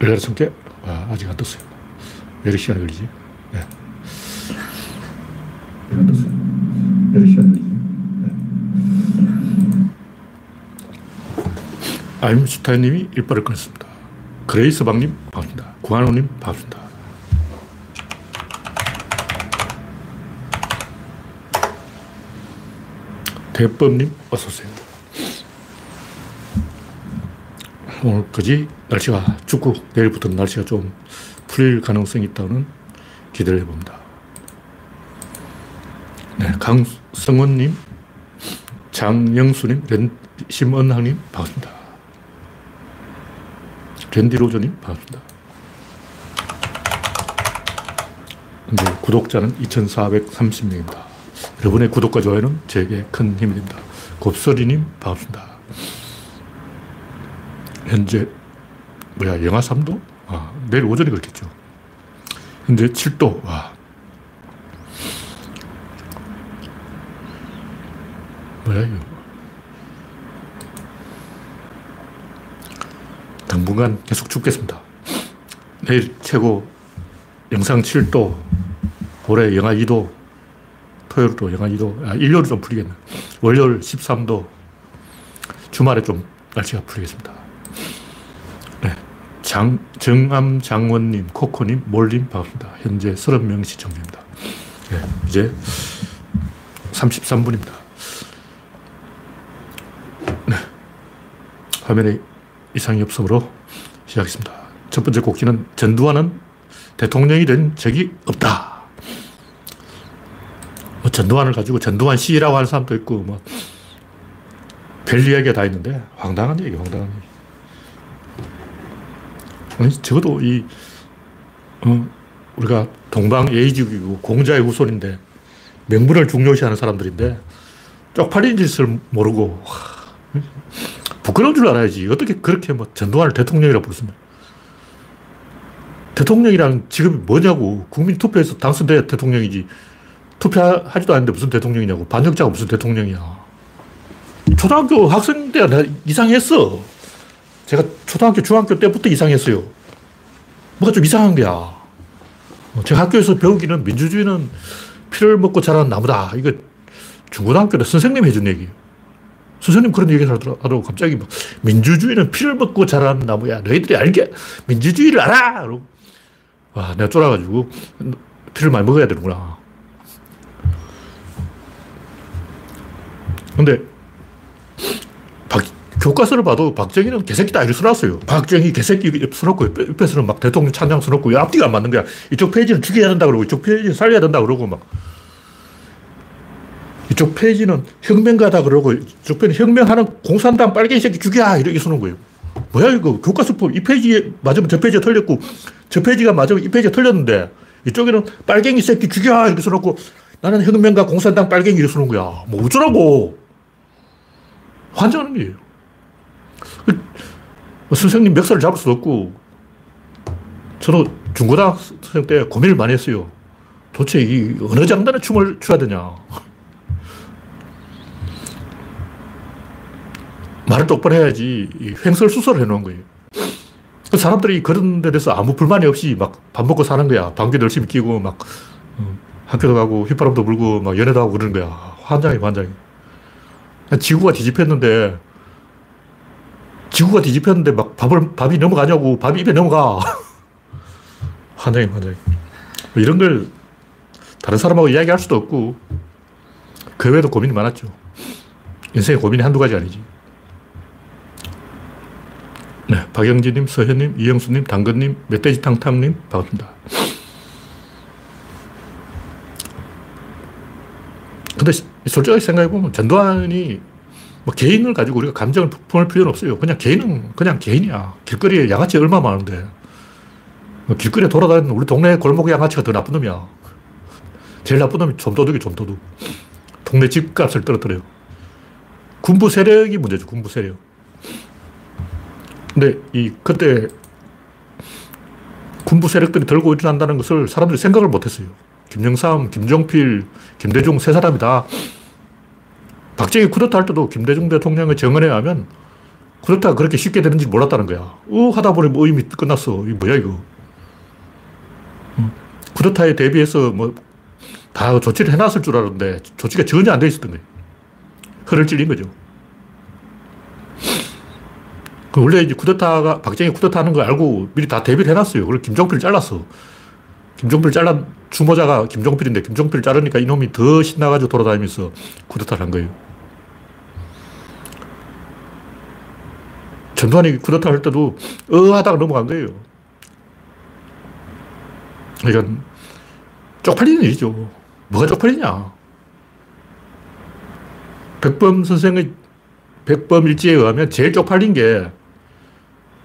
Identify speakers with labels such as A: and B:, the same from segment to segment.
A: 열나라 성격? 아, 아직 안 떴어요. 왜 이렇게 시간이 걸리지? 네. 안 떴어요. 왜 이렇게 시간이 걸리지? 네. 아임슈타인님이 일발을 끊었습니다. 그레이스방님, 반갑습니다. 구한호님, 반갑습니다. 대법님, 어서오세요. 오늘까지 날씨가 춥고 내일부터는 날씨가 좀 풀릴 가능성이 있다는 기대를 해봅니다. 네, 강성원님, 장영수님, 렌, 심은항님, 반갑습니다. 랜디로저님, 반갑습니다. 현재 구독자는 2,430명입니다. 여러분의 구독과 좋아요는 제게 큰 힘이 됩니다. 곱소리님, 반갑습니다. 현재, 뭐야, 영하 3도? 아, 내일 오전에 그렇겠죠. 현재 7도, 와. 뭐야, 이거. 당분간 계속 춥겠습니다. 내일 최고 영상 7도, 올해 영하 2도, 토요일도 영하 2도, 아, 일요일 좀 풀리겠네. 월요일 13도, 주말에 좀 날씨가 풀리겠습니다. 네. 장, 정암 장원님, 코코님, 몰님, 반갑습니다. 현재 30명 시청 중입니다. 네. 이제 33분입니다. 네. 화면에 이상이 없으므로 시작했습니다. 첫 번째 곡기는 전두환은 대통령이 된 적이 없다. 뭐 전두환을 가지고 전두환 시라고 하는 사람도 있고, 뭐, 별 이야기가 다 있는데, 황당한 얘기, 황당한 얘기. 아니, 적어도 이, 어, 우리가 동방 예의지국이고 공자의 후손인데, 명분을 중요시하는 사람들인데, 쪽팔린 짓을 모르고, 와, 부끄러운 줄 알아야지. 어떻게 그렇게 뭐 전두환을 대통령이라고 부르습니까? 대통령이란 직업이 뭐냐고. 국민 투표해서 당선돼야 대통령이지. 투표하지도 않는데 무슨 대통령이냐고. 반역자가 무슨 대통령이야. 초등학교 학생 때 내가 이상했어. 초등학교, 중학교 때부터 이상했어요. 뭐가 좀 이상한 거야. 어, 제가 학교에서 배우기는 민주주의는 피를 먹고 자라는 나무다. 이거 중고등학교 때 선생님이 해준 얘기예요. 선생님 그런 얘기를 하더라고. 갑자기 막, 민주주의는 피를 먹고 자라는 나무야. 너희들이 알게, 민주주의를 알아! 와, 내가 쫄아가지고, 피를 많이 먹어야 되는구나. 근데, 박, 교과서를 봐도 박정희는 개새끼다 이렇게 써놨어요. 박정희 개새끼 써놓고 옆에서는 막 대통령 찬양 써놓고 앞뒤가 안 맞는 거야. 이쪽 페이지는 죽여야 된다 그러고 이쪽 페이지는 살려야 된다 그러고 막. 이쪽 페이지는 혁명가다 그러고 이쪽 페이지는 혁명하는 공산당 빨갱이 새끼 죽여 이렇게 쓰는 거예요. 뭐야 이거 교과서법 이 페이지에 맞으면 저 페이지가 틀렸고 저 페이지가 맞으면 이 페이지가 틀렸는데 이쪽에는 빨갱이 새끼 죽여 이렇게 써놓고 나는 혁명가 공산당 빨갱이 이렇게 쓰는 거야. 뭐 어쩌라고. 환장하는 거예요. 선생님 멱살을 잡을 수 없고 저는 중고등학생 때 고민을 많이 했어요. 도대체 이 어느 장단에 춤을 춰야 되냐. 말을 똑바로 해야지 횡설수설을 해놓은 거예요. 그 사람들이 그런 데 대해서 아무 불만이 없이 막 밥 먹고 사는 거야. 방귀도 열심히 끼고 막 어, 학교도 가고 휘파람도 불고 막 연애도 하고 그러는 거야. 환장이 환장이. 지구가 뒤집혔는데 지구가 뒤집혔는데 막 밥을, 밥이 넘어가냐고 밥이 입에 넘어가. 환장이 환장이. 뭐 이런 걸 다른 사람하고 이야기할 수도 없고 그 외에도 고민이 많았죠. 인생에 고민이 한두 가지 아니지. 네, 박영진님, 서현님, 이영수님, 당근님, 멧돼지 탕탕님, 반갑습니다. 근데 솔직하게 생각해보면 전두환이 뭐 개인을 가지고 우리가 감정을 품을 필요는 없어요. 그냥 개인은 그냥 개인이야. 길거리에 양아치 얼마 많은데. 뭐 길거리에 돌아다니는 우리 동네 골목 양아치가 더 나쁜 놈이야. 제일 나쁜 놈이 좀도둑이 좀도둑. 동네 집값을 떨어뜨려요. 군부 세력이 문제죠. 군부 세력. 근데 이 그때 군부 세력들이 들고 일어난다는 것을 사람들이 생각을 못 했어요. 김영삼, 김종필, 김대중 세 사람이 다 박정희 쿠데타 할 때도 김대중 대통령의 정언에 하면 쿠데타가 그렇게 쉽게 되는지 몰랐다는 거야. 어, 하다 보니 뭐 이미 끝났어. 이 뭐야, 이거. 쿠데타에 대비해서 뭐, 다 조치를 해놨을 줄 알았는데, 조치가 전혀 안 돼 있었던 거예요. 허를 찔린 거죠. 그 원래 이제 쿠데타가, 박정희 쿠데타 하는 거 알고 미리 다 대비를 해놨어요. 그걸 김종필을 잘랐어. 김종필 잘란 주모자가 김종필인데, 김종필을 자르니까 이놈이 더 신나가지고 돌아다니면서 쿠데타를 한 거예요. 전두환이 쿠데타 할 때도 어 하다가 넘어간 거예요. 그러니까 쪽팔리는 일이죠. 뭐가 쪽팔리냐. 백범 선생의 백범 일지에 의하면 제일 쪽팔린 게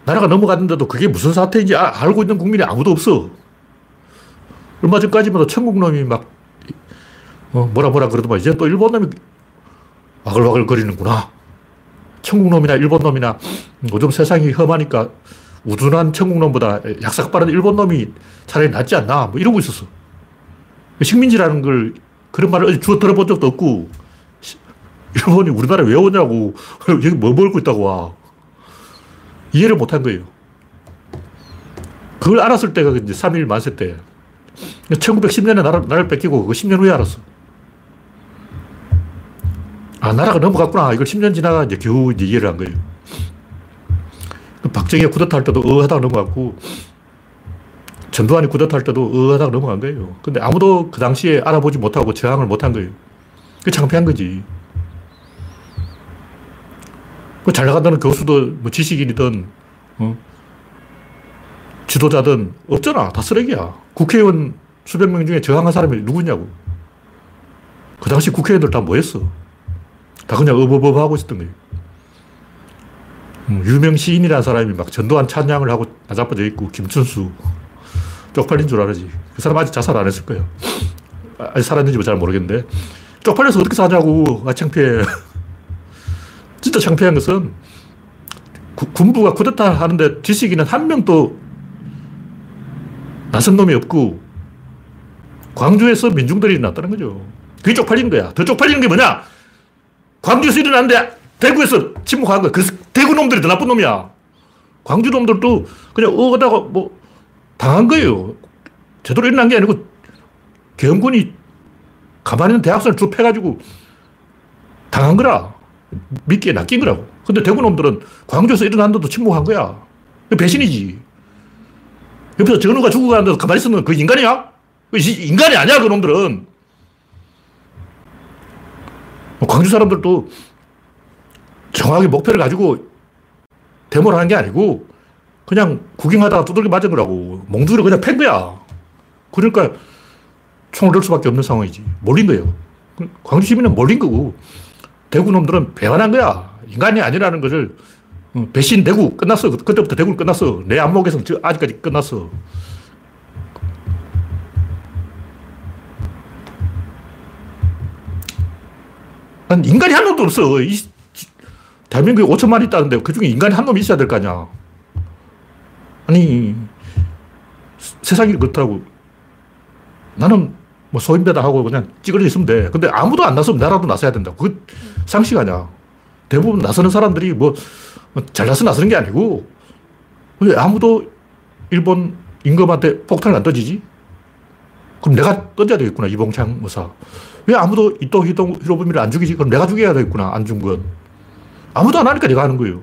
A: 나라가 넘어갔는데도 그게 무슨 사태인지 아, 알고 있는 국민이 아무도 없어. 얼마 전까지만 해도 천국놈이 막 어, 뭐라 뭐라 그러더만 이제 또 일본놈이 와글와글 거리는구나. 천국놈이나 일본놈이나 요즘 세상이 험하니까 우둔한 천국놈보다 약삭 빠른 일본놈이 차라리 낫지 않나 뭐 이러고 있었어. 식민지라는 걸 그런 말을 어디 주워 들어본 적도 없고 일본이 우리나라에 왜 오냐고 여기 뭐 먹고 있다고 와. 이해를 못한 거예요. 그걸 알았을 때가 이제 3일 만세 때. 1910년에 나라, 나라를 뺏기고 그거 10년 후에 알았어. 아, 나라가 넘어갔구나. 이걸 10년 지나가 이제 겨우 이제 이해를 한 거예요. 박정희가 쿠데타 할 때도 어 하다가 넘어갔고, 전두환이 쿠데타 할 때도 어 하다가 넘어간 거예요. 근데 아무도 그 당시에 알아보지 못하고 저항을 못한 거예요. 그 창피한 거지. 그잘 나간다는 교수도 뭐 지식인이든, 어? 지도자든 없잖아. 다 쓰레기야. 국회의원 수백 명 중에 저항한 사람이 누구냐고. 그 당시 국회의원들 다 뭐 했어? 다 그냥 어버버버 하고 있었던 거예요. 음, 유명 시인이라는 사람이 막 전두환 찬양을 하고 나자빠져 있고, 김춘수. 쪽팔린 줄 알았지. 그 사람 아직 자살 안 했을 거예요. 아직 살았는지 잘 모르겠는데. 쪽팔려서 어떻게 사냐고. 아, 창피해. 진짜 창피한 것은 구, 군부가 쿠데타 하는데 지식인은 한 명도 나선 놈이 없고 광주에서 민중들이 났다는 거죠. 그게 쪽팔린 거야. 더 쪽팔리는 게 뭐냐? 광주에서 일어났는데 대구에서 침묵한 거야. 그래서 대구 놈들이 더 나쁜 놈이야. 광주 놈들도 그냥 어다가 뭐 당한 거예요. 제대로 일어난 게 아니고 경군이 가만히 있는 대학생을 쭉 패가지고 당한 거라. 믿기에 낚인 거라고. 근데 대구 놈들은 광주에서 일어났는데도 침묵한 거야. 배신이지. 옆에서 전우가 죽어가는데도 가만히 있으면 그 인간이야? 그 인간이 아니야, 그 놈들은. 뭐 광주 사람들도 정확하게 목표를 가지고 데모를 하는 게 아니고 그냥 구경하다가 두들겨 맞은 거라고. 몽둥이를 그냥 팬 거야. 그러니까 총을 들 수밖에 없는 상황이지. 몰린 거예요. 광주 시민은 몰린 거고 대구 놈들은 배반한 거야. 인간이 아니라는 것을 어, 배신되고 끝났어. 그때부터 대구는 끝났어. 내 안목에서는 아직까지 끝났어. 난 인간이 한 놈도 없어. 이, 대한민국에 5천만 있다는데 그 중에 인간이 한놈 있어야 될 거 아니야. 아니, 세상이 그렇다고. 나는 뭐 소인배다 하고 그냥 찌그러져 있으면 돼. 근데 아무도 안 나서면 나라도 나서야 된다. 그 상식 아니야. 대부분 나서는 사람들이 뭐 잘나서 나서는 게 아니고 왜 아무도 일본 임금한테 폭탄을 안 던지지? 그럼 내가 던져야 되겠구나, 이봉창 의사. 왜 아무도 히동 히로부미를 안 죽이지? 그럼 내가 죽여야 되겠구나, 안중근. 아무도 안 하니까 내가 하는 거예요.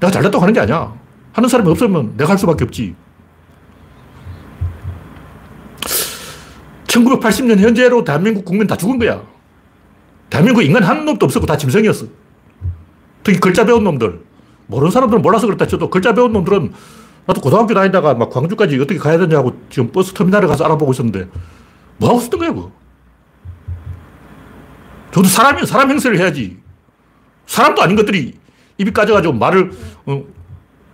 A: 내가 잘났다고 하는 게 아니야. 하는 사람이 없으면 내가 할 수밖에 없지. 1980년 현재로 대한민국 국민 다 죽은 거야. 대한민국 인간 한 놈도 없었고 다 짐승이었어. 특히 글자 배운 놈들. 모르는 사람들은 몰라서 그렇다 쳐도 글자 배운 놈들은 나도 고등학교 다니다가 막 광주까지 어떻게 가야 되냐고 지금 버스 터미널에 가서 알아보고 있었는데 뭐 하고 있었던 거야, 그거. 저도 사람이 사람 행세를 해야지. 사람도 아닌 것들이 입이 까져가지고 말을 어,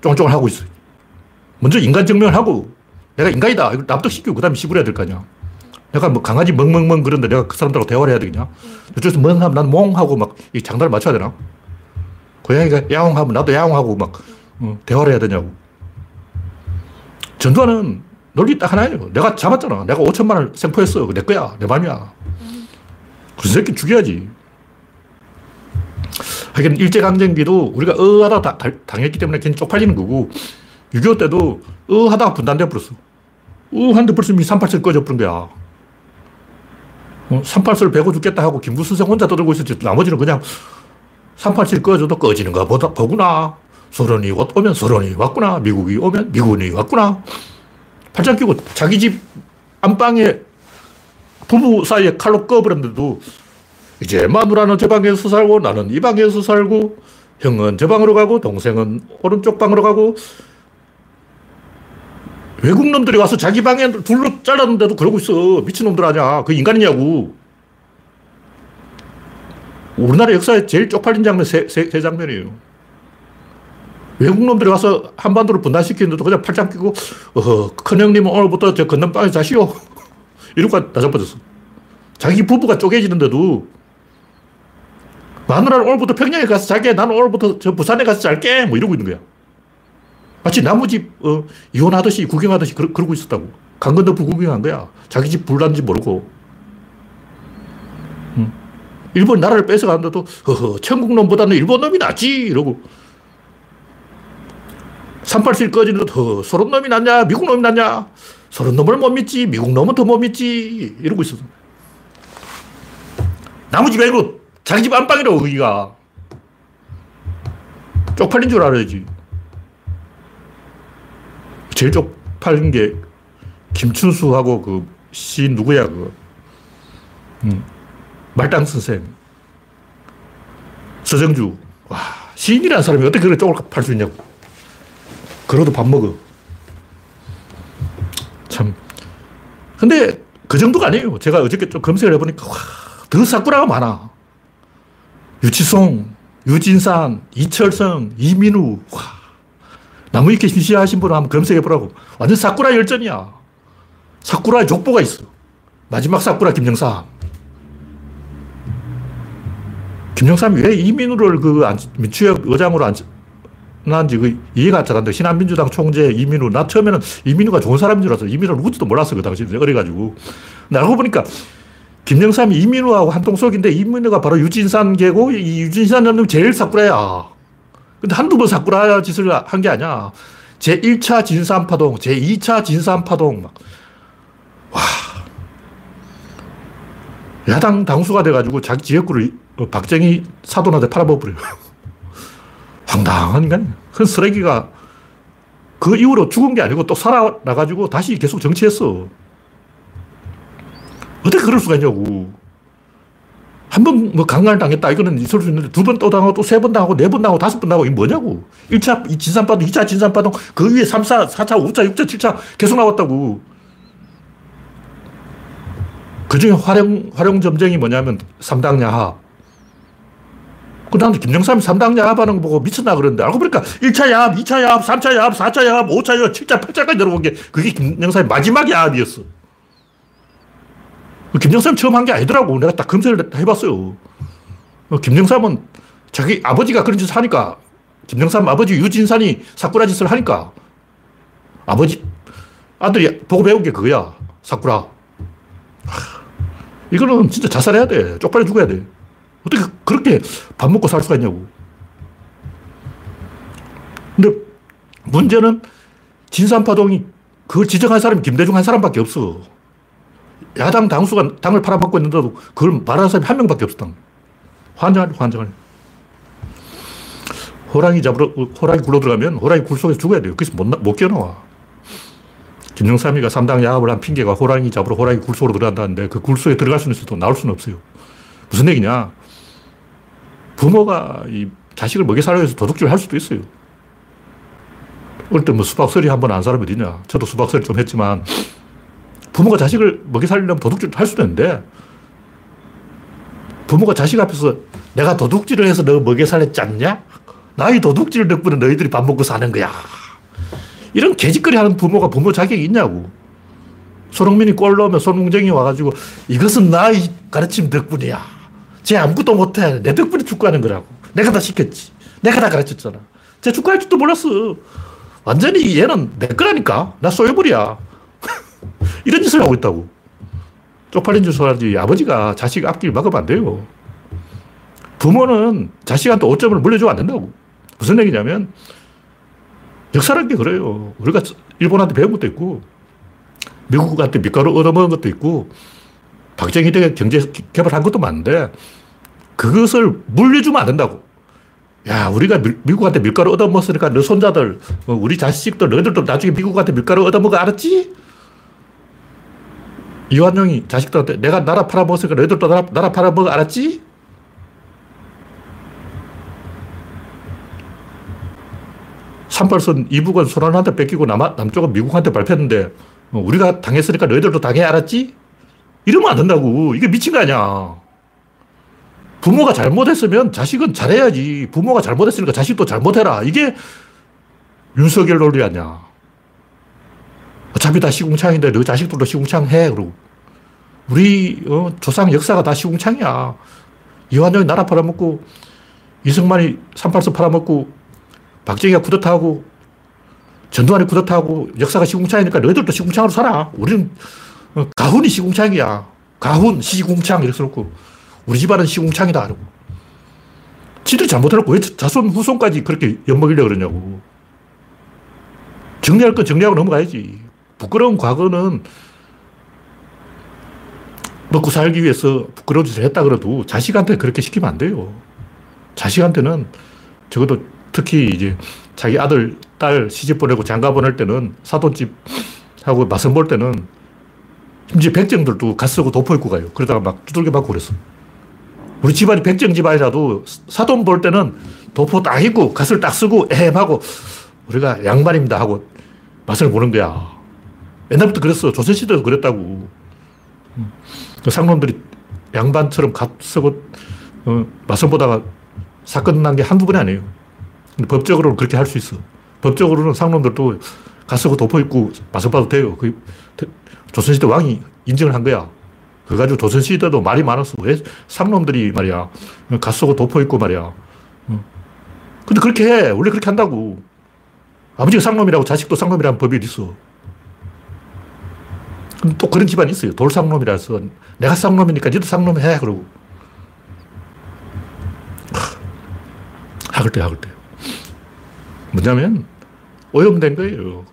A: 쫑쫑을 하고 있어. 먼저 인간 증명을 하고 내가 인간이다. 이걸 납득시키고 그 다음에 시부해야 될 거 아니야. 내가 뭐 강아지 멍멍멍 그런데 내가 그 사람들하고 대화를 해야 되겠냐? 저쪽에서 멍 하면 난 몽하고 막 이 장단을 맞춰야 되나? 고양이가 야옹 하면 나도 야옹 하고 막 어, 대화를 해야 되냐고. 전두환은 논리 딱 하나예요. 내가 잡았잖아. 내가 5천만 원 생포했어. 내 거야. 내 맘이야. 그 새끼 죽여야지. 하긴 일제강점기도 우리가 어하다 당했기 때문에 괜히 쪽팔리는 거고 6.25 때도 어하다가 분단돼 버렸어. 어한데 벌써 387 꺼져 버린 거야. 어, 387 배고 죽겠다 하고 김구 선생 혼자 떠들고 있었지. 나머지는 그냥 387 꺼져도 꺼지는가 보다, 보구나. 소련이 오면 소련이 왔구나. 미국이 오면 미군이 왔구나. 팔짱 끼고 자기 집 안방에 부부 사이에 칼로 꺼버렸는데도 이제 마누라는 저 방에서 살고 나는 이 방에서 살고 형은 저 방으로 가고 동생은 오른쪽 방으로 가고 외국 놈들이 와서 자기 방에 둘로 잘랐는데도 그러고 있어. 미친놈들 아니야. 그 인간이냐고. 우리나라 역사에 제일 쪽팔린 장면 세, 세, 세 장면이에요. 외국 놈들이 와서 한반도를 분단시키는데도 그냥 팔짱 끼고, 어 큰형님은 오늘부터 저 건너방에 자시오. 이러고 나자빠졌어. 자기 부부가 쪼개지는데도 마누라는 오늘부터 평양에 가서 자게 나는 오늘부터 저 부산에 가서 잘게 뭐 이러고 있는 거야. 마치 나무 집 어, 이혼하듯이 구경하듯이 그러, 그러고 있었다고. 강건도 구경한 거야. 자기 집 불난지 모르고. 응. 일본 나라를 뺏어가는데도 허허 천국 놈보다는 일본 놈이 낫지 이러고 387 꺼지는데 더 소련 놈이 낫냐 미국 놈이 낫냐 소련 놈을 못 믿지 미국 놈은 더 못 믿지 이러고 있었어. 집 말고 자기 집 안방이라고 거기가. 쪽팔린 줄 알아야지. 제일 쪽팔린 게 김춘수하고 그 시인 누구야, 그. 음. 말당 선생. 서정주. 와, 시인이라는 사람이 어떻게 그렇게 쪽을 수 있냐고. 그러도 밥 먹어. 참. 근데 그 정도가 아니에요. 제가 어저께 좀 검색을 해보니까, 와, 더 사쿠라가 많아. 유치송, 유진산, 이철성, 이민우. 와. 나무 위키 시시하신 분은 한번 검색해 보라고. 완전 사쿠라 열전이야. 사쿠라의 족보가 있어. 마지막 사쿠라 김영삼. 김영삼이 왜 이민우를 그 민주협 의장으로 안, 난지 그 이해가 잘안 돼. 신한민주당 총재 이민우. 나 처음에는 이민우가 좋은 사람인 줄 알았어. 이민우 누구지도 몰랐어. 그 당시에. 어려가지고. 알고 보니까 김영삼이 이민우하고 한통속인데 이민우가 바로 유진산 계고 이 유진산은 제일 사쿠라야. 근데 한두 번 사쿠라 짓을 한 게 아니야. 제 1차 진산파동, 제 2차 진산파동, 막. 와. 야당 당수가 돼가지고 자기 지역구를 어, 박정희 사돈한테 팔아먹어버려요. 황당한 인간. 큰 쓰레기가 그 이후로 죽은 게 아니고 또 살아나가지고 다시 계속 정치했어. 어떻게 그럴 수가 있냐고. 한 번 뭐 강간을 당했다. 이거는 있을 수 있는데 두 번 또 당하고 또 세 번 당하고 네 번 당하고 다섯 번 당하고 이게 뭐냐고. 1차 진산파동, 2차 진산파동, 그 위에 3, 4, 4차, 5차, 6차, 7차 계속 나왔다고. 그 중에 활용, 활용점쟁이 뭐냐면 3당 야합. 그 다음에 김정삼이 3당 야합하는 거 보고 미쳤나 그러는데 알고 보니까 1차 야합, 2차 야합, 3차 야합, 4차 야합, 5차 야합, 7차, 8차까지 들어본 게 그게 김정삼의 마지막 야합이었어. 김정삼 처음 한 게 아니더라고. 내가 딱 검색을 해봤어요. 어, 김정삼은 자기 아버지가 그런 짓을 하니까, 김정삼 아버지 유진산이 사쿠라 짓을 하니까, 아버지, 아들이 보고 배운 게 그거야. 사쿠라. 이거는 진짜 자살해야 돼. 쪽팔려 죽어야 돼. 어떻게 그렇게 밥 먹고 살 수가 있냐고. 근데 문제는 진산파동이 그걸 지정한 사람이 김대중 한 사람밖에 없어. 야당 당수가 당을 팔아먹고 있는데도 그걸 말하는 사람이 한 명밖에 없었다. 환장하네, 환장하네. 호랑이 잡으러, 호랑이 굴러 들어가면 호랑이 굴 속에서 죽어야 돼요. 그래서 못, 못 깨어나와. 김영삼이가 3당 야합을 한 핑계가 호랑이 잡으러 호랑이 굴 속으로 들어간다는데 그 굴 속에 들어갈 수는 있어도 나올 수는 없어요. 무슨 얘기냐. 부모가 이 자식을 먹여 살려고 해서 도둑질 할 수도 있어요. 어릴 때뭐 수박서리 한 번 안 사람이 어디냐. 저도 수박서리 좀 했지만 부모가 자식을 먹여 살리려면 도둑질 할 수도 있는데 부모가 자식 앞에서 내가 도둑질을 해서 너 먹여 살렸지 않냐? 나의 도둑질 덕분에 너희들이 밥 먹고 사는 거야. 이런 개짓거리 하는 부모가 부모 자격이 있냐고. 손흥민이 골 넣으면 손흥정이 와가지고 이것은 나의 가르침 덕분이야. 쟤 아무것도 못해. 내 덕분에 축구하는 거라고. 내가 다 시켰지. 내가 다 가르쳤잖아. 쟤 축구할 줄도 몰랐어. 완전히 얘는 내 거라니까. 나 소유물이야. 이런 짓을 하고 있다고. 쪽팔린 짓을 하지 아버지가 자식 앞길 막으면 안 돼요. 부모는 자식한테 오점을 물려주면 안 된다고. 무슨 얘기냐면, 역사라는 게 그래요. 우리가 일본한테 배운 것도 있고, 미국한테 밀가루 얻어먹은 것도 있고, 박정희 때 경제 개발한 것도 많은데, 그것을 물려주면 안 된다고. 야, 우리가 미, 국한테 밀가루 얻어먹었으니까 너 손자들, 어, 우리 자식들, 너희들도 나중에 미국한테 밀가루 얻어먹어 알았지? 이완용이 자식들한테 내가 나라 팔아먹었으니까 너희들도 나라, 나라 팔아먹어 알았지? 삼팔선 이북은 소련한테 뺏기고 남, 남쪽은 미국한테 밟혔는데 어, 우리가 당했으니까 너희들도 당해 알았지? 이러면 안 된다고. 이게 미친 거 아니야. 부모가 잘못했으면 자식은 잘해야지. 부모가 잘못했으니까 자식도 잘못해라. 이게 윤석열 논리 아니야. 어차피 다 시궁창인데 너 자식들도 시궁창해. 그러고. 우리 어, 조상 역사가 다 시궁창이야. 이완용이 나라 팔아먹고 이승만이 38선 팔아먹고 박정희가 쿠데타하고 전두환이 쿠데타하고 역사가 시궁창이니까 너희들도 시궁창으로 살아. 우리는 어, 가훈이 시궁창이야. 가훈, 시궁창 이렇게 써놓고 우리 집안은 시궁창이다. 그러고. 지들이 잘못해놓고 왜 자손 후손까지 그렇게 엿먹이려고 그러냐고. 정리할 건 정리하고 넘어가야지. 부끄러운 과거는 먹고 살기 위해서 부끄러운 짓을 했다 그래도 자식한테 그렇게 시키면 안 돼요. 자식한테는 적어도 특히 이제 자기 아들, 딸 시집 보내고 장가 보낼 때는 사돈집 하고 맞선 볼 때는 심지어 백정들도 가 쓰고 도포 입고 가요. 그러다가 막 두들겨 맞고 그랬어. 우리 집안이 백정 집안이라도 사돈 볼 때는 도포 딱 입고 갓을 딱 쓰고 에헴하고 우리가 양반입니다 하고 맛을 보는 거야. 옛날부터 그랬어. 조선시대도 그랬다고. 그 상놈들이 양반처럼 갓 쓰고 어, 맛을 보다가 사건 난 게 한두 번이 아니에요. 근데 법적으로는 그렇게 할 수 있어. 법적으로는 상놈들도 가쓰고 도포 입고 맛을 봐도 돼요. 그 조선시대 왕이 인정을 한 거야. 그래가지고 조선시대도 말이 많았어. 왜 상놈들이 말이야. 가쓰고 도포 입고 말이야. 근데 그렇게 해. 원래 그렇게 한다고. 아버지가 상놈이라고 자식도 상놈이라는 법이 있어. 또 그런 집안이 있어요. 돌상놈이라서 내가 쌍놈이니까 니도 쌍놈 해. 그러고. 학을 때, 학을 때. 뭐냐면, 오염된 거예요.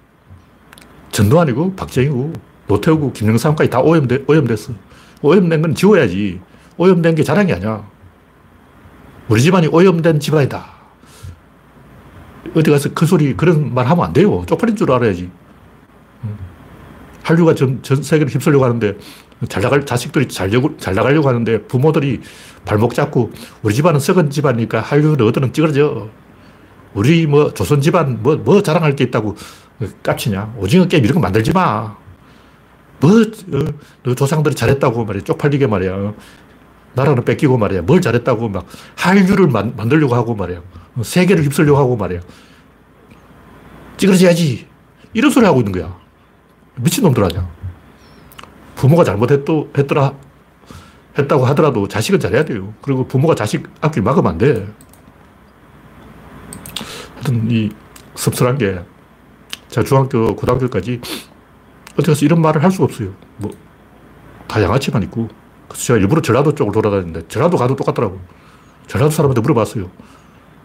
A: 전두환이고, 박정희고, 노태우고, 김영삼까지 다 오염돼, 오염됐어. 오염된 건 지워야지. 오염된 게 자랑이 아니야. 우리 집안이 오염된 집안이다. 어디 가서 큰 소리 그런 말 하면 안 돼요. 쪽팔린 줄 알아야지. 한류가 전, 전 세계를 휩쓸려고 하는데 잘 나갈, 자식들이 잘, 잘 나가려고 하는데 부모들이 발목 잡고 우리 집안은 썩은 집안이니까 한류는 어디는 찌그러져. 우리 뭐 조선 집안 뭐, 뭐 자랑할 게 있다고 깝치냐. 오징어 게임 이런 거 만들지 마. 뭐, 어, 너 조상들이 잘했다고 말이야. 쪽팔리게 말이야. 나라는 뺏기고 말이야. 뭘 잘했다고 막 한류를 만, 만들려고 하고 말이야. 세계를 휩쓸려고 하고 말이야. 찌그러져야지. 이런 소리 하고 있는 거야. 미친놈들 아니야. 부모가 잘못했더라, 했다고 하더라도 자식은 잘해야 돼요. 그리고 부모가 자식 앞길 막으면 안 돼. 하여튼 이 섭섭한 게, 제가 중학교, 고등학교까지 어디 가서 이런 말을 할 수가 없어요. 뭐, 다 양아치만 있고. 그래서 제가 일부러 전라도 쪽을 돌아다니는데, 전라도 가도 똑같더라고. 전라도 사람한테 물어봤어요.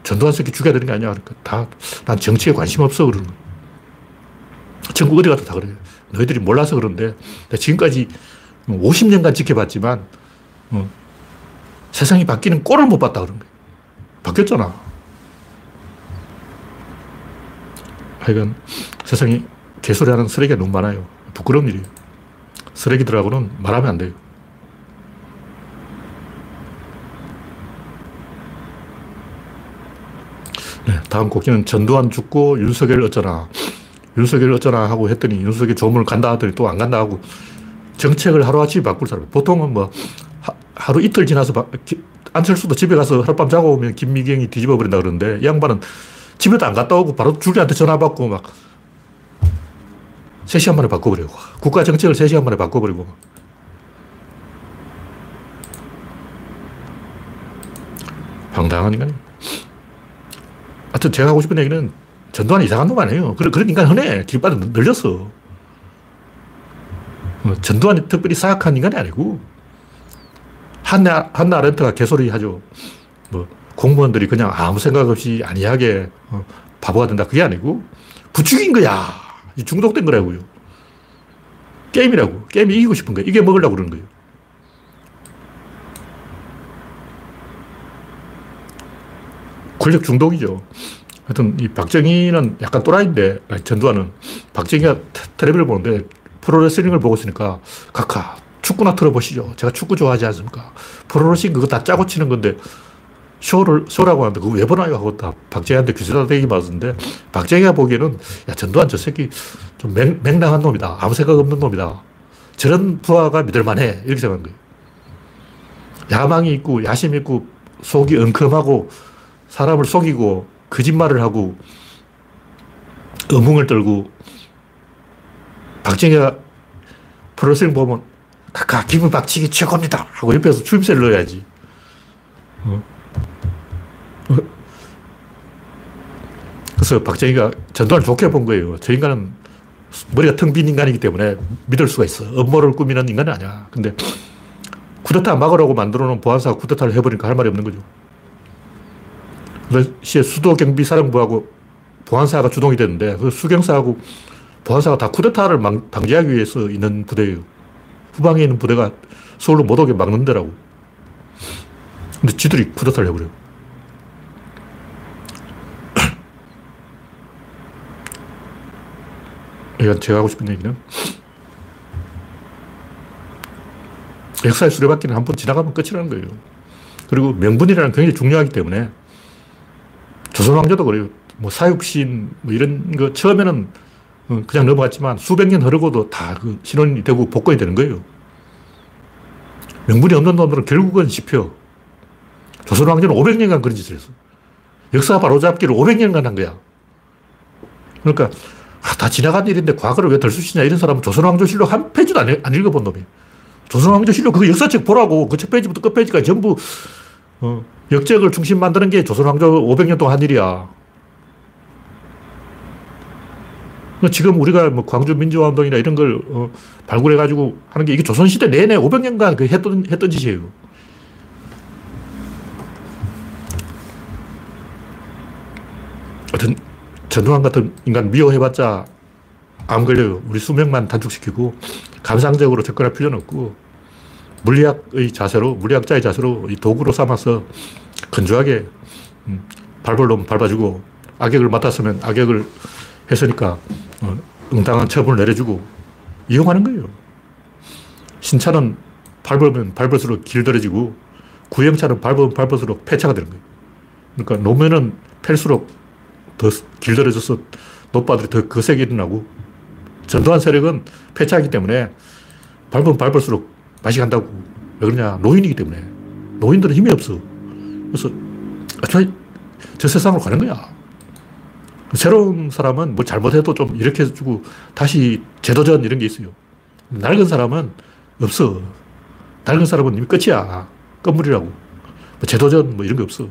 A: 전두환 새끼 죽여야 되는 게 아니야. 그러니까 다, 난 정치에 관심 없어. 그러는 전국 어디 가도 다 그래요. 너희들이 몰라서 그런데 지금까지 50년간 지켜봤지만 어, 세상이 바뀌는 꼴을 못 봤다 그런 거예요. 바뀌었잖아. 하여간 세상이 개소리하는 쓰레기가 너무 많아요. 부끄러운 일이에요. 쓰레기들하고는 말하면 안 돼요. 네, 다음 곡기는 전두환 죽고 윤석열 어쩌나. 윤석열 어쩌나 하고 했더니 윤석열 조문을 간다 하더니 또 안 간다 하고 정책을 하루아침에 바꿀 사람. 보통은 뭐 하, 루 이틀 지나서 바, 기, 안철수도 집에 가서 하룻밤 자고 오면 김미경이 뒤집어 버린다 그러는데 이 양반은 집에도 안 갔다 오고 바로 줄리한테 전화 받고 막 3시간 만에 바꿔버리고 국가 정책을 3시간 만에 바꿔버리고 황당한 인간이 하여튼 제가 하고 싶은 얘기는 전두환이 이상한 놈 아니에요. 그런, 그런 인간 흔해. 길바닥 늘렸어. 어, 전두환이 특별히 사악한 인간이 아니고, 한나, 한나 아렌트가 개소리 하죠. 뭐 공무원들이 그냥 아무 생각 없이 안이하게 어, 바보가 된다. 그게 아니고 부추긴 거야. 중독된 거라고요. 게임이라고. 게임이 이기고 싶은 거야. 이게 먹으려고 그러는 거예요. 권력 중독이죠. 하여튼 이 박정희는 약간 또라이인데, 전두환은 박정희가 텔레비를 보는데 프로레슬링을 보고 있으니까 각하 축구나 틀어보시죠. 제가 축구 좋아하지 않습니까? 프로레슬링 그거 다 짜고 치는 건데 쇼를, 쇼라고 하는데 그거 왜 보나요? 하고 다 박정희한테 규제다 대기 맞았는데 박정희가 보기에는 야, 전두환 저 새끼 좀 맹, 맹랑한 놈이다. 아무 생각 없는 놈이다. 저런 부하가 믿을만해. 이렇게 생각한 거예요. 야망이 있고 야심 있고 속이 엉큼하고 사람을 속이고 거짓말을 하고 어뭉을 떨고 박정희가 프로레슬링 보면 각각 기분 박치기 최고입니다 하고 옆에서 추임새를 넣어야지. 어? 그래서 박정희가 전두환을 좋게 본 거예요. 저 인간은 머리가 텅 빈 인간이기 때문에 믿을 수가 있어. 음모를 꾸미는 인간은 아니야. 근데 쿠데타 막으라고 만들어 놓은 보안사가 쿠데타를 해버리니까 할 말이 없는 거죠. 러시아 수도 경비 사령부하고 보안사가 주동이 됐는데 그 수경사하고 보안사가 다 쿠데타를 방지하기 위해서 있는 부대예요. 후방에 있는 부대가 서울로 못 오게 막는 데라고. 근데 지들이 쿠데타를 해버려요. 이건 제가 하고 싶은 얘기는 역사의 수레바퀴는 한 번 지나가면 끝이라는 거예요. 그리고 명분이라는 굉장히 중요하기 때문에 조선 왕조도 그래요. 뭐 사육신 뭐 이런 거 처음에는 어, 그냥 넘어갔지만 수백 년 흐르고도 다 그 신원이 되고 복권이 되는 거예요. 명분이 없는 놈들은 결국은 씹혀. 조선 왕조는 500년간 그런 짓을 했어. 역사 바로잡기를 500년간 한 거야. 그러니까 아, 다 지나간 일인데 과거를 왜 들쑤시냐 이런 사람은 조선왕조실록 한 페이지도 안, 안 읽어본 놈이에요. 조선왕조실록 그 역사책 보라고 그 첫 페이지부터 끝 페이지까지 전부 어, 역적을 충신 만드는 게 조선왕조 500년 동안 한 일이야. 지금 우리가 뭐 광주 민주화운동이나 이런 걸 어, 발굴해가지고 하는 게 이게 조선시대 내내 500년간 그 했던, 했던 짓이에요. 어떤 전두환 같은 인간 미워해봤자 안 걸려요. 우리 수명만 단축시키고 감상적으로 접근할 필요는 없고 물리학의 자세로, 물리학자의 자세로 이 도구로 삼아서 건조하게 음, 밟을 놈 밟아주고 악역을 맡았으면 악역을 했으니까 어, 응당한 처분을 내려주고 이용하는 거예요. 신차는 밟으면 밟을수록 길들여지고 구형차는 밟으면 밟을수록 폐차가 되는 거예요. 그러니까 노면은 팰수록 더 길들여져서 노빠들이 더 거세게 일어나고 전두환 세력은 폐차하기 때문에 밟으면 밟을수록 맛이 간다고. 왜 그러냐. 노인이기 때문에. 노인들은 힘이 없어. 그래서 저, 저 세상으로 가는 거야. 새로운 사람은 뭐 잘못해도 좀 이렇게 해주고 다시 제도전 이런 게 있어요. 낡은 사람은 없어. 낡은 사람은 이미 끝이야. 끝물이라고. 뭐 제도전 뭐 이런 게 없어.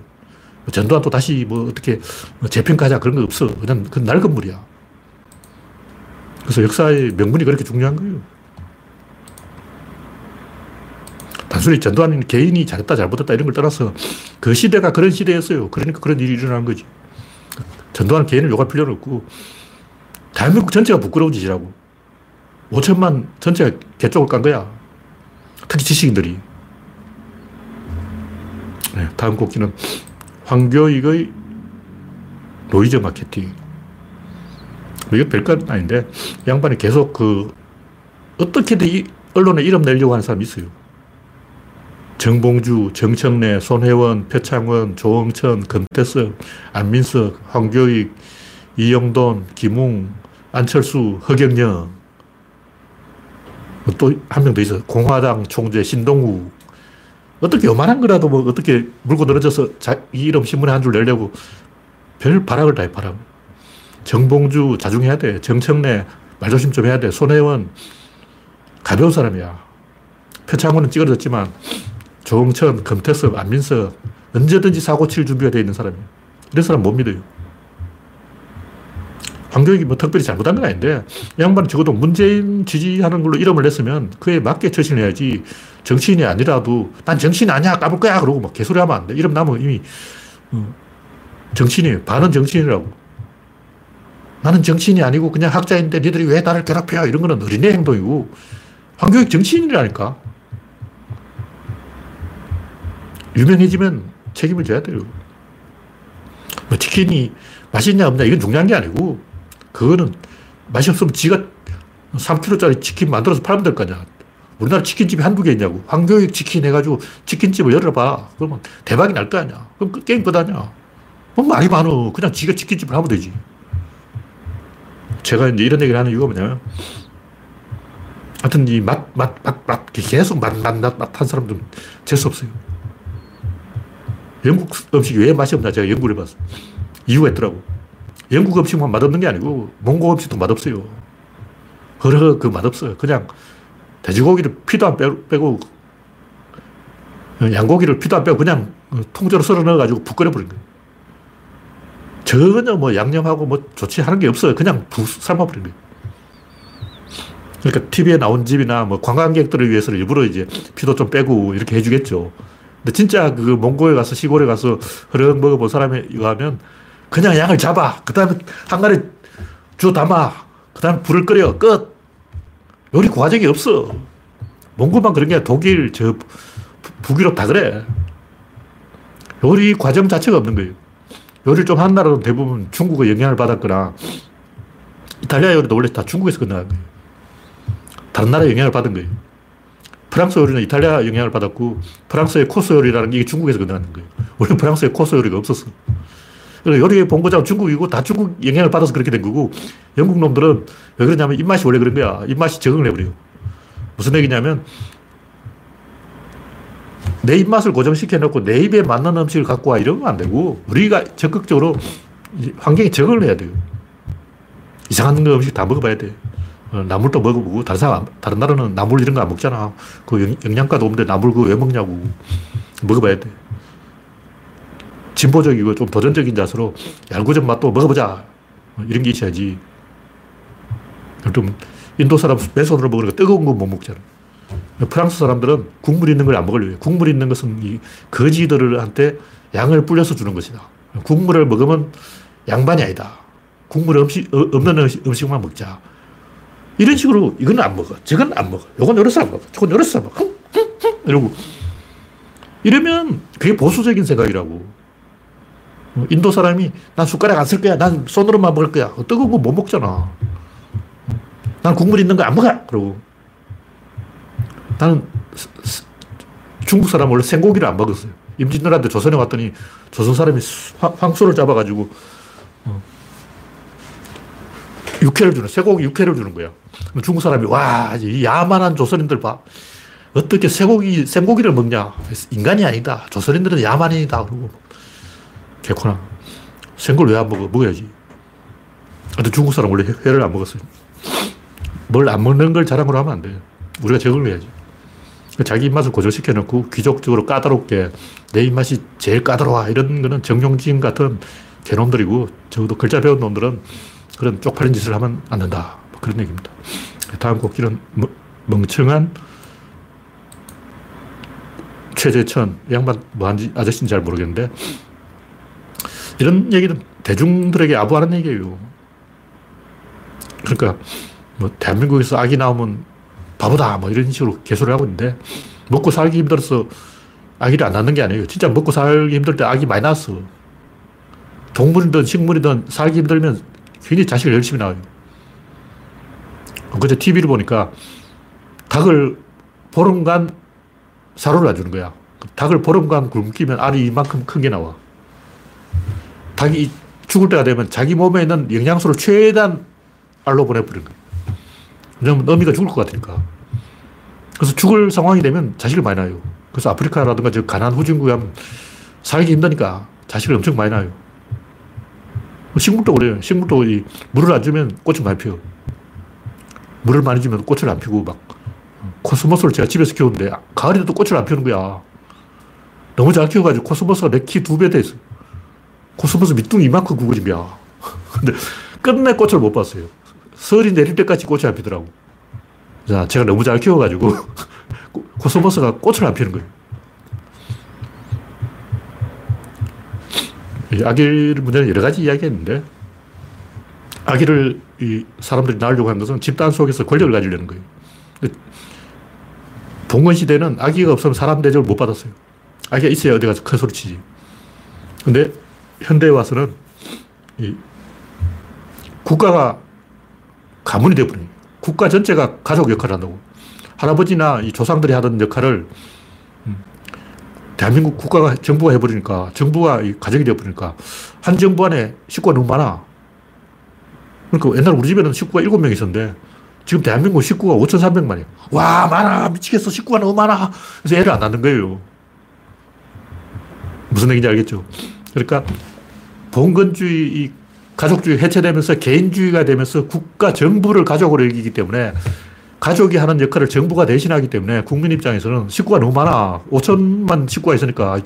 A: 뭐 전두환 또 다시 뭐 어떻게 뭐 재평가하자 그런 거 없어. 그냥 그 낡은 물이야. 그래서 역사의 명분이 그렇게 중요한 거예요. 단순히 전두환 개인이 잘했다 잘못했다 이런 걸 떠나서 그 시대가 그런 시대였어요. 그러니까 그런 일이 일어난 거지. 전두환 개인을 욕할 필요는 없고 대한민국 전체가 부끄러운 짓이라고. 5천만 전체가 개쪽을 깐 거야. 특히 지식인들이. 네, 다음 꼭지는 황교익의 노이즈 마케팅. 이게 별건 아닌데, 양반이 계속 그, 어떻게든 이 언론에 이름 내려고 하는 사람이 있어요. 정봉주, 정청래, 손혜원, 표창원, 조응천, 금태섭, 안민석, 황교익, 이영돈, 김웅, 안철수, 허경영. 또 한 명 더 있어. 공화당 총재 신동우. 어떻게 요만한 거라도 뭐 어떻게 물고 늘어져서 자, 이 이름 신문에 한 줄 내려고 별 발악을 다 해, 발악. 정봉주 자중해야 돼. 정청래 말조심 좀 해야 돼. 손혜원 가벼운 사람이야. 표창원은 찌그러졌지만 조홍천, 금태섭, 안민석 언제든지 사고 칠 준비가 되어 있는 사람이에요. 이런 사람 못 믿어요. 황교익이 뭐 특별히 잘못한 건 아닌데, 이 양반은 적어도 문재인 지지하는 걸로 이름을 냈으면 그에 맞게 처신해야지 정치인이 아니라도 난 정치인 아니야 까불 거야 그러고 막 개소리 하면 안 돼. 이름 나면 이미 어, 정치인이에요. 반은 정치인이라고. 나는 정치인이 아니고 그냥 학자인데 니들이 왜 나를 괴롭혀? 이런 거는 어린애 행동이고 황교익 정치인이라니까. 유명해지면 책임을 져야 돼요. 뭐 치킨이 맛있냐 없냐 이건 중요한 게 아니고 그거는 맛이 없으면 지가 3kg짜리 치킨 만들어서 팔면 될 거 아니야. 우리나라 치킨집이 한두 개 있냐고. 황교익 치킨 해가지고 치킨집을 열어봐. 그러면 대박이 날 거 아니야. 그럼 그 게임 끝 아니야. 뭐 말이 많어. 그냥 지가 치킨집을 하면 되지. 제가 이제 이런 얘기를 하는 이유가 뭐냐면, 하여튼 이 맛, 맛, 맛, 맛, 계속 맛, 맛, 맛, 맛 한 사람들은 재수 없어요. 영국 음식이 왜 맛이 없나 제가 연구를 해봤어. 이유가 있더라고. 영국 음식만 맛없는 게 아니고 몽고 음식도 맛없어요. 허러 그 맛없어요. 그냥 돼지고기를 피도 안 빼고 양고기를 피도 안 빼고 그냥 통째로 썰어 넣어가지고 푹 끓여버린 거예요. 전혀 뭐 양념하고 뭐 조치하는 게 없어요. 그냥 푹 삶아버린 거예요. 그러니까 TV에 나온 집이나 뭐 관광객들을 위해서 일부러 이제 피도 좀 빼고 이렇게 해주겠죠. 근데 진짜 그 몽고에 가서 시골에 가서 흐르렁 먹어본 사람에 의하면 그냥 양을 잡아. 그 다음에 한간에 주 담아. 그 다음에 불을 끓여. 끝. 요리 과정이 없어. 몽고만 그런 게 아니라 독일, 저, 북유럽 다 그래. 요리 과정 자체가 없는 거예요. 요리를 좀 한 나라는 대부분 중국의 영향을 받았거나 이탈리아 요리도 원래 다 중국에서 끝나는 거예요. 다른 나라의 영향을 받은 거예요. 프랑스 요리는 이탈리아 영향을 받았고 프랑스의 코스 요리라는 게 중국에서 끝나는 거예요. 원래 프랑스에 코스 요리가 없었어. 요리의 본고장 중국이고 다 중국 영향을 받아서 그렇게 된 거고 영국 놈들은 왜 그러냐면 입맛이 원래 그런 거야. 입맛이 적응을 해버려요. 무슨 얘기냐면 내 입맛을 고정시켜 놓고 내 입에 맞는 음식을 갖고 와 이러면 안 되고 우리가 적극적으로 환경에 적응을 해야 돼요. 이상한 음식 다 먹어봐야 돼. 어, 나물도 먹어보고 다른 사람 다른 나라는 나물 이런 거 안 먹잖아. 그 영양가도 없는데 나물 그거 왜 먹냐고 먹어봐야 돼. 진보적이고 좀 도전적인 자세로 얄궂은 맛도 먹어보자. 어, 이런 게 있어야지. 좀 인도 사람 맨손으로 먹으니까 뜨거운 거못 먹잖아. 프랑스 사람들은 국물 있는 걸 안 먹으려고 해요. 국물 있는 것은 이 거지들한테 양을 불려서 주는 것이다. 국물을 먹으면 양반이 아니다. 국물 음식, 어, 없는 음식만 먹자. 이런 식으로 이건 안 먹어. 저건 안 먹어. 요건 안 먹어. 저건 안 먹어. 이러고. 이러면 그게 보수적인 생각이라고. 어, 인도 사람이 난 숟가락 안 쓸 거야. 난 손으로만 먹을 거야. 뜨거운 거 못 먹잖아. 난 국물 있는 거 안 먹어. 그러고. 나는 중국 사람 원래 생고기를 안 먹었어요. 임진왜란때 조선에 왔더니 조선 사람이 황소를 잡아가지고 어, 육회를 주는, 쇠고기 육회를 주는 거야. 중국 사람이, 와, 이 야만한 조선인들 봐. 어떻게 쇠고기, 생고기를 먹냐. 인간이 아니다. 조선인들은 야만인이다. 그러고. 개코나. 생걸 왜안 먹어? 먹어야지. 근데 중국 사람 원래 회를 안 먹었어요. 뭘 안 먹는 걸 자랑으로 하면 안 돼. 우리가 적응을 해야지. 자기 입맛을 고정시켜 놓고 귀족적으로 까다롭게 내 입맛이 제일 까다로워. 이런 거는 정용진 같은 개놈들이고 적어도 글자 배운 놈들은 그런 쪽팔린 짓을 하면 안 된다. 뭐 그런 얘기입니다. 다음 곡기는 멍청한 최재천. 양반 뭐한지 아저씨인지 잘 모르겠는데 이런 얘기는 대중들에게 아부하는 얘기예요. 그러니까 뭐 대한민국에서 아기 나오면 바보다 뭐 이런 식으로 개소를 하고 있는데 먹고 살기 힘들어서 아기를 안 낳는 게 아니에요. 진짜 먹고 살기 힘들 때 아기 많이 낳았어. 동물이든 식물이든 살기 힘들면 굉장히 자식을 열심히 낳아요. 그제 TV를 보니까 닭을 보름간 사료를 안 주는 거야. 닭을 보름간 굶기면 알이 이만큼 큰 게 나와. 닭이 죽을 때가 되면 자기 몸에 있는 영양소를 최대한 알로 보내버리는 거야. 왜냐면 어미가 죽을 것 같으니까. 그래서 죽을 상황이 되면 자식을 많이 낳아요. 그래서 아프리카라든가 저 가난 후진국에 하면 살기 힘드니까 자식을 엄청 많이 낳아요. 식물도 그래요. 식물도 이 물을 안 주면 꽃이 많이 피어. 물을 많이 주면 꽃을 안 피고 막 코스모스를 제가 집에서 키우는데 가을에도 꽃을 안 피우는 거야. 너무 잘 키워가지고 코스모스가 내 키 두 배 돼 있어. 코스모스 밑둥이 이만큼 거야. 근데 끝내 꽃을 못 봤어요. 서리 내릴 때까지 꽃이 안 피더라고. 자, 제가 너무 잘 키워가지고 코스모스가 꽃을 안 피는 거예요. 아기 문제는 여러 가지 이야기가 있는데 아기를 이 사람들이 낳으려고 하는 것은 집단 속에서 권력을 가지려는 거예요. 봉건 시대는 아기가 없으면 사람 대접을 못 받았어요. 아기가 있어야 어디 가서 큰 소리 치지. 근데 현대에 와서는 국가가 가문이 되어버린 국가 전체가 가족 역할을 한다고. 할아버지나 이 조상들이 하던 역할을 음, 대한민국 국가가 정부가 해버리니까 정부가 가족이 되어버리니까 한 정부 안에 식구가 너무 많아. 그러니까 옛날 우리 집에는 식구가 7명 있었는데 지금 대한민국 식구가 5,300만이야. 와, 많아. 미치겠어. 식구가 너무 많아. 그래서 애를 안 낳는 거예요. 무슨 얘기인지 알겠죠? 그러니까 봉건주의, 가족주의 해체되면서 개인주의가 되면서 국가 정부를 가족으로 여기기 때문에 가족이 하는 역할을 정부가 대신하기 때문에 국민 입장에서는 식구가 너무 많아. 5천만 식구가 있으니까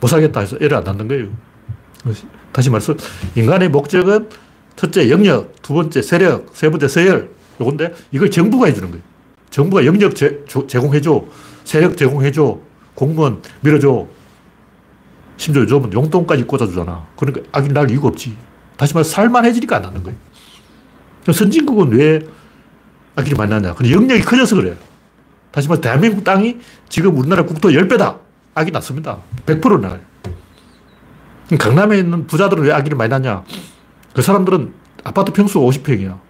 A: 못 살겠다 해서 애를 안 낳는 거예요. 다시 말해서 인간의 목적은 첫째 영역, 두 번째 세력, 세 번째 서열. 요건데 이걸 정부가 해주는 거예요. 정부가 영역 제, 공해줘 세력 제공해줘. 공무원 밀어줘. 심지어 요즘은 용돈까지 꽂아주잖아. 그러니까 아기 낳을 이유가 없지. 다시 말해 살만해지니까 안 낳는 거예요. 선진국은 왜 아기를 많이 낳냐. 근데 영역이 커져서 그래 다시 말해 대한민국 땅이 지금 우리나라 국토 10배다. 아기 낳습니다. 100% 낳아요. 강남에 있는 부자들은 왜 아기를 많이 낳냐. 그 사람들은 아파트 평수가 50평이야.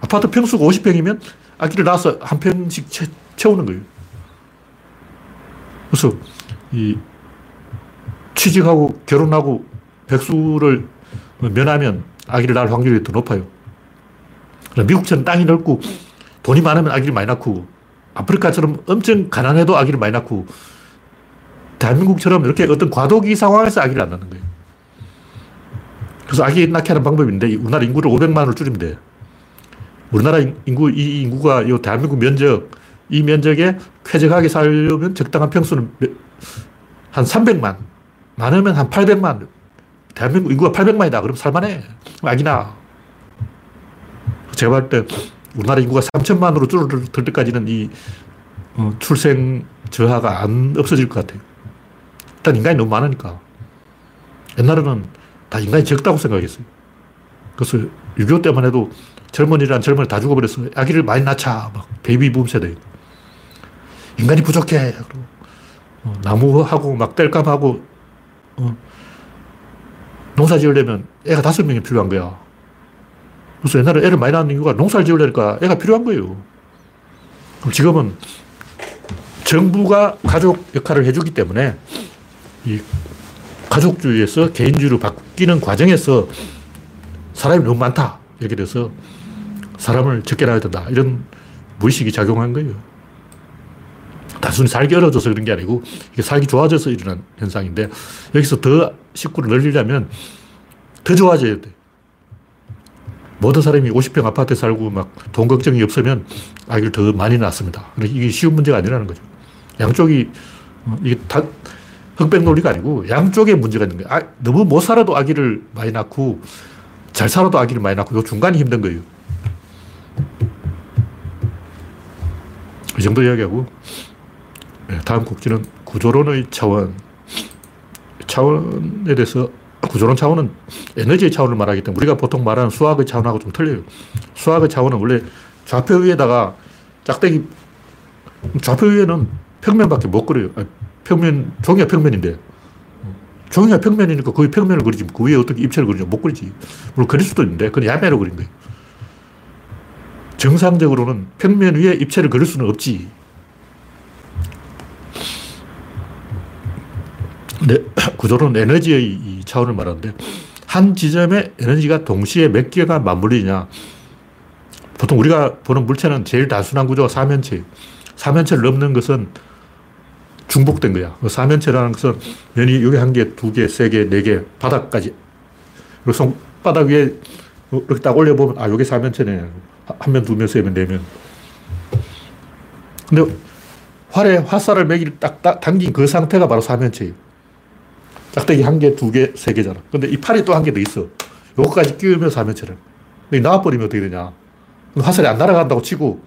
A: 아파트 평수가 50평이면 아기를 낳아서 한 평씩 채, 채우는 거예요. 그래서 이 취직하고 결혼하고 백수를 면하면 아기를 낳을 확률이 더 높아요. 미국처럼 땅이 넓고 돈이 많으면 아기를 많이 낳고 아프리카처럼 엄청 가난해도 아기를 많이 낳고 대한민국처럼 이렇게 어떤 과도기 상황에서 아기를 안 낳는 거예요. 그래서 아기 낳게 하는 방법인데 우리나라 인구를 500만으로 줄이면 돼. 우리나라 인구, 이 인구가 이 대한민국 면적, 이 면적에 쾌적하게 살려면 적당한 평수는 한 300만. 많으면 한 800만. 대한민국 인구가 800만이다. 그럼 살만해. 아기나. 제가 볼때 우리나라 인구가 3천만으로 줄어들 때까지는 이 어, 출생 저하가 안 없어질 것 같아요. 일단 인간이 너무 많으니까. 옛날에는 다 인간이 적다고 생각했어요. 그래서 6.25 때만 해도 젊은이란 젊은이 다 죽어버렸어. 아기를 많이 낳자. 막 베이비 붐 세대. 인간이 부족해. 어, 나무하고 막 뗄감하고 어, 농사 지으려면 애가 다섯 명이 필요한 거야. 그래서 옛날에 애를 많이 낳는 이유가 농사를 지으려니까 애가 필요한 거예요. 그럼 지금은 정부가 가족 역할을 해주기 때문에 이 가족주의에서 개인주의로 바뀌는 과정에서 사람이 너무 많다. 이렇게 돼서 사람을 적게 낳아야 된다. 이런 무의식이 작용한 거예요. 단순히 살기 어려워져서 그런 게 아니고 이게 살기 좋아져서 일어난 현상인데 여기서 더 식구를 늘리려면 더 좋아져야 돼. 모든 사람이 50평 아파트에 살고 막 돈 걱정이 없으면 아기를 더 많이 낳습니다. 이게 쉬운 문제가 아니라는 거죠. 양쪽이 어, 이게 다 흑백 논리가 아니고 양쪽에 문제가 있는 거예요. 아, 너무 못 살아도 아기를 많이 낳고 잘 살아도 아기를 많이 낳고 요 중간이 힘든 거예요. 이 정도 이야기하고 네, 다음 곡지는 구조론의 차원. 차원에 대해서 구조론 차원은 에너지의 차원을 말하기 때문에 우리가 보통 말하는 수학의 차원하고 좀 틀려요. 수학의 차원은 원래 좌표 위에다가 짝대기 좌표 위에는 평면밖에 못 그려요. 평면, 종이가 평면인데. 종이가 평면이니까 거의 평면을 그리지. 그 위에 어떻게 입체를 그리냐. 못 그리지. 물론 그릴 수도 있는데, 그건 야매로 그린 거예요. 정상적으로는 평면 위에 입체를 그릴 수는 없지. 네, 구조는 에너지의 차원을 말하는데, 한 지점에 에너지가 동시에 몇 개가 맞물리냐. 보통 우리가 보는 물체는 제일 단순한 구조가 사면체. 사면체를 넘는 것은 중복된 거야. 그 사면체라는 것은 면이 여기 한 개, 두 개, 세 개, 네 개, 바닥까지. 그리고 손바닥 위에 이렇게 딱 올려보면, 아, 여기 사면체네. 한 면, 두 면, 세 면, 네 면. 근데 활에 화살을 매기를 딱, 딱 당긴 그 상태가 바로 사면체예요. 짝대기 한 개, 두 개, 세 개잖아. 근데 이 팔이 또 한 개 더 있어. 요거까지 끼우면 사면체라는 거예요. 나와버리면 어떻게 되냐. 화살이 안 날아간다고 치고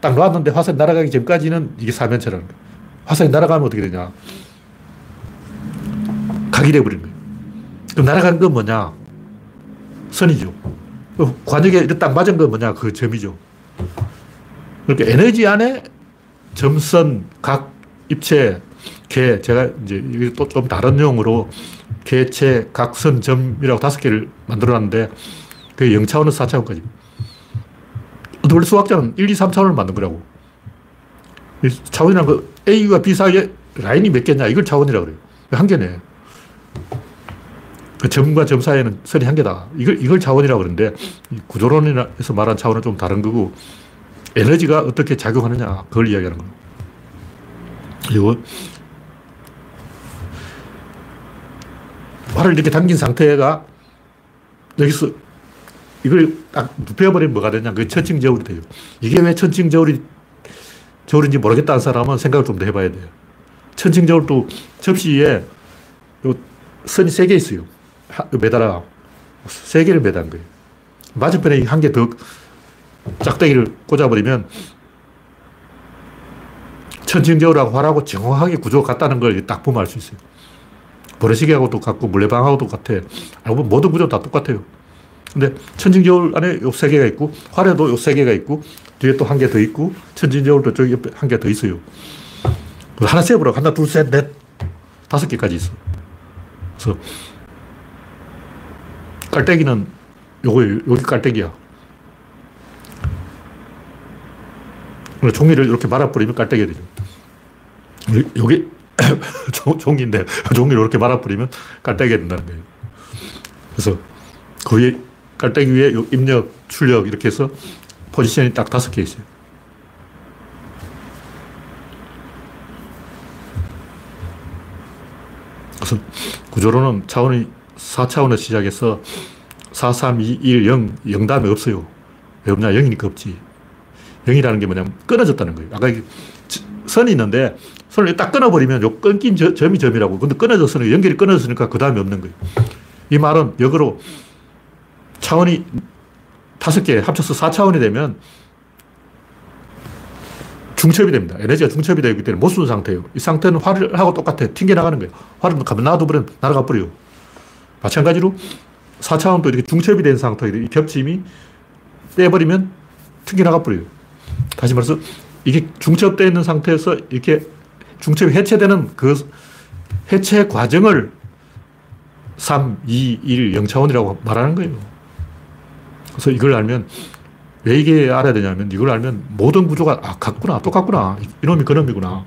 A: 딱 놨는데 화살이 날아가기 전까지는 이게 사면체라는. 화살이 날아가면 어떻게 되냐. 각이 돼버리는 거예요. 그럼 날아간 건 뭐냐? 선이죠. 관역에 딱 맞은 건 뭐냐? 그 점이죠. 그러니까 에너지 안에 점선, 각, 입체, 개, 제가 이제 이게 또 좀 다른 용어로 개체, 각선, 점이라고 다섯 개를 만들어 놨는데 그게 0차원에서 4차원까지. 원래 수학자는 1, 2, 3차원을 만든 거라고. 차원이라는 거 A와 B 사이에 라인이 몇 개냐 이걸 차원이라고 그래요. 한 개네. 그 점과 점 사이에는 선이 한 개다. 이걸, 이걸 차원이라고 그러는데 구조론에서 말한 차원은 좀 다른 거고 에너지가 어떻게 작용하느냐 그걸 이야기하는 거예요. 그리고 활을 이렇게 당긴 상태가 여기서 이걸 딱 눕혀버리면 뭐가 되냐. 그게 천칭저울이 돼요. 이게 왜 천칭저울이 저울인지 모르겠다는 사람은 생각을 좀 더 해봐야 돼요. 천칭저울도 접시에 선이 세 개 있어요. 매달아. 세 개를 매단 거예요. 맞은편에 한 개 더 짝대기를 꽂아버리면 천칭저울하고 활하고 정확하게 구조가 같다는 걸 딱 보면 알 수 있어요. 버러시계하고도 같고 물레방하고도 같아. 알고 보면 모든 구조 다 똑같아요. 근데 천칭저울 안에 요 세 개가 있고 활에도 요 세 개가 있고 뒤에 또 한 개 더 있고 천칭저울도 저기 옆에 한 개 더 있어요. 하나 세보라 하나 둘 셋 넷 다섯 개까지 있어. 그래서 깔때기는 요거 여기 깔때기야. 종이를 이렇게 말아버리면 깔때기가 되죠. 여기 종인데 종이를 이렇게 말아버리면 깔때기가 된다는 거예요. 그래서 그 위에 깔때기 위에 입력, 출력 이렇게 해서 포지션이 딱 다섯 개 있어요. 그래서 구조로는 차원이 4차원에서 시작해서 4, 3, 2, 1, 0, 0 다음에 없어요. 왜 없냐? 0이니까 없지. 0이라는 게 뭐냐면 끊어졌다는 거예요. 아까 선이 있는데 선을 딱 끊어버리면 요 끊긴 저, 점이 점이라고. 근데 끊어졌으니까 연결이 끊어졌으니까 그 다음에 없는 거예요. 이 말은 역으로 차원이 다섯 개 합쳐서 4차원이 되면 중첩이 됩니다. 에너지가 중첩이 되기 때문에 못 쓰는 상태예요. 이 상태는 활하고 똑같아. 튕겨나가는 거예요. 활은 가만 놔둬버리면 날아가 버려요. 마찬가지로 4차원도 이렇게 중첩이 된 상태에 이 겹침이 떼버리면 튕겨나가 버려요. 다시 말해서 이게 중첩되어 있는 상태에서 이렇게 중첩이 해체되는 그 해체 과정을 3, 2, 1, 0차원이라고 말하는 거예요. 그래서 이걸 알면 왜 이게 알아야 되냐면 이걸 알면 모든 구조가 아, 같구나, 똑같구나. 이놈이 그놈이구나.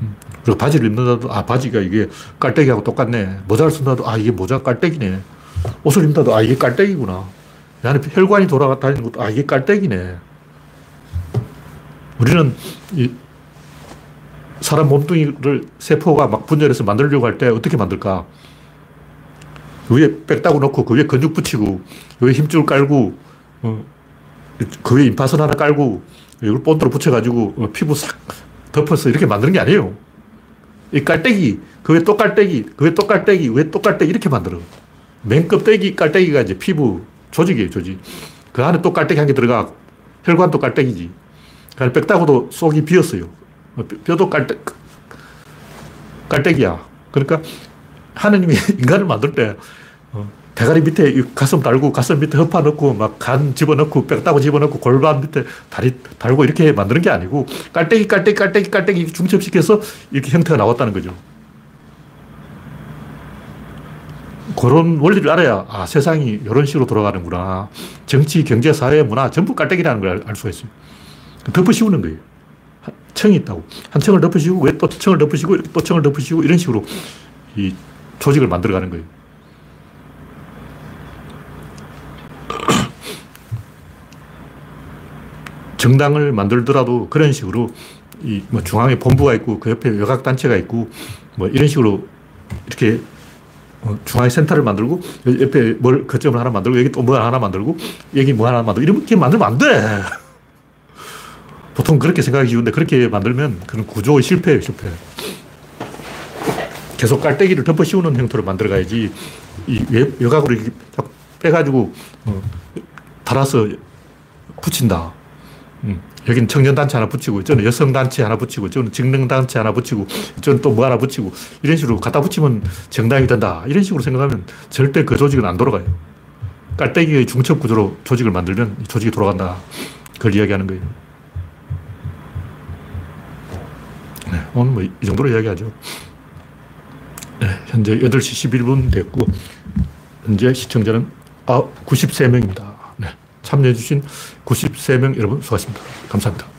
A: 음. 그리고 바지를 입는다도 아, 바지가 이게 깔때기하고 똑같네. 모자를 쓴다도 아, 이게 모자 깔때기네. 옷을 입는다도 아, 이게 깔때기구나. 나는 혈관이 돌아다니는 것도 아, 이게 깔때기네. 우리는 이 사람 몸뚱이를 세포가 막 분열해서 만들려고 할 때 어떻게 만들까? 위에 빽다구 놓고 그 위에 근육 붙이고 그 위에 힘줄 깔고 어, 그 위에 임파선 하나 깔고 이걸 본드로 붙여가지고 어, 피부 싹 덮어서 이렇게 만드는 게 아니에요. 이 깔때기, 그 위에 또 깔때기, 그 위에 또 깔때기, 위에 또 깔때기 이렇게 만들어. 맨 껍데기 깔때기가 이제 피부 조직이에요, 조직. 그 안에 또 깔때기 한 개 들어가. 혈관도 깔때기지. 그 안에 빽다구도 속이 비었어요. 어, 뼈도 깔때, 깔때기야. 그러니까 하느님이 인간을 만들 때 어, 대가리 밑에 가슴 달고 가슴 밑에 허파 넣고 막 간 집어넣고 뼈다고 집어넣고 골반 밑에 다리 달고 이렇게 만드는 게 아니고 깔때기 깔때기 깔때기 깔때기 중첩시켜서 이렇게 형태가 나왔다는 거죠. 그런 원리를 알아야 아 세상이 이런 식으로 돌아가는구나. 정치, 경제, 사회, 문화 전부 깔때기라는 걸 알 수가 있어요. 덮어 씌우는 거예요. 층이 있다고. 한 층을 덮으시고, 왜또 층을 덮으시고, 또 층을 덮으시고, 이런 식으로 이 조직을 만들어가는 거예요. 정당을 만들더라도 그런 식으로 이 뭐 중앙에 본부가 있고 그 옆에 외곽 단체가 있고 뭐 이런 식으로 이렇게 어, 중앙에 센터를 만들고 옆에 뭘 거점을 하나 만들고 여기 또 뭐 하나 만들고 여기 뭐 하나 만들고 이렇게 만들면 안 돼. 보통 그렇게 생각하기 쉬운데 그렇게 만들면 그런 구조의 실패예요, 실패. 계속 깔때기를 덮어 씌우는 형태로 만들어 가야지 이 외곽으로 이렇게 빼가지고, 어, 달아서 붙인다. 음. 여기는 청년단체 하나 붙이고, 저는 여성단체 하나 붙이고, 저는 직능단체 하나 붙이고, 저는 또 뭐 하나 붙이고, 이런 식으로 갖다 붙이면 정당이 된다. 이런 식으로 생각하면 절대 그 조직은 안 돌아가요. 깔때기의 중첩 구조로 조직을 만들면 조직이 돌아간다. 그걸 이야기하는 거예요. 네, 오늘 뭐 이 정도로 이야기하죠. 네, 현재 8시 11분 됐고, 현재 시청자는 93명입니다. 네, 참여해주신 93명 여러분 수고하셨습니다. 감사합니다.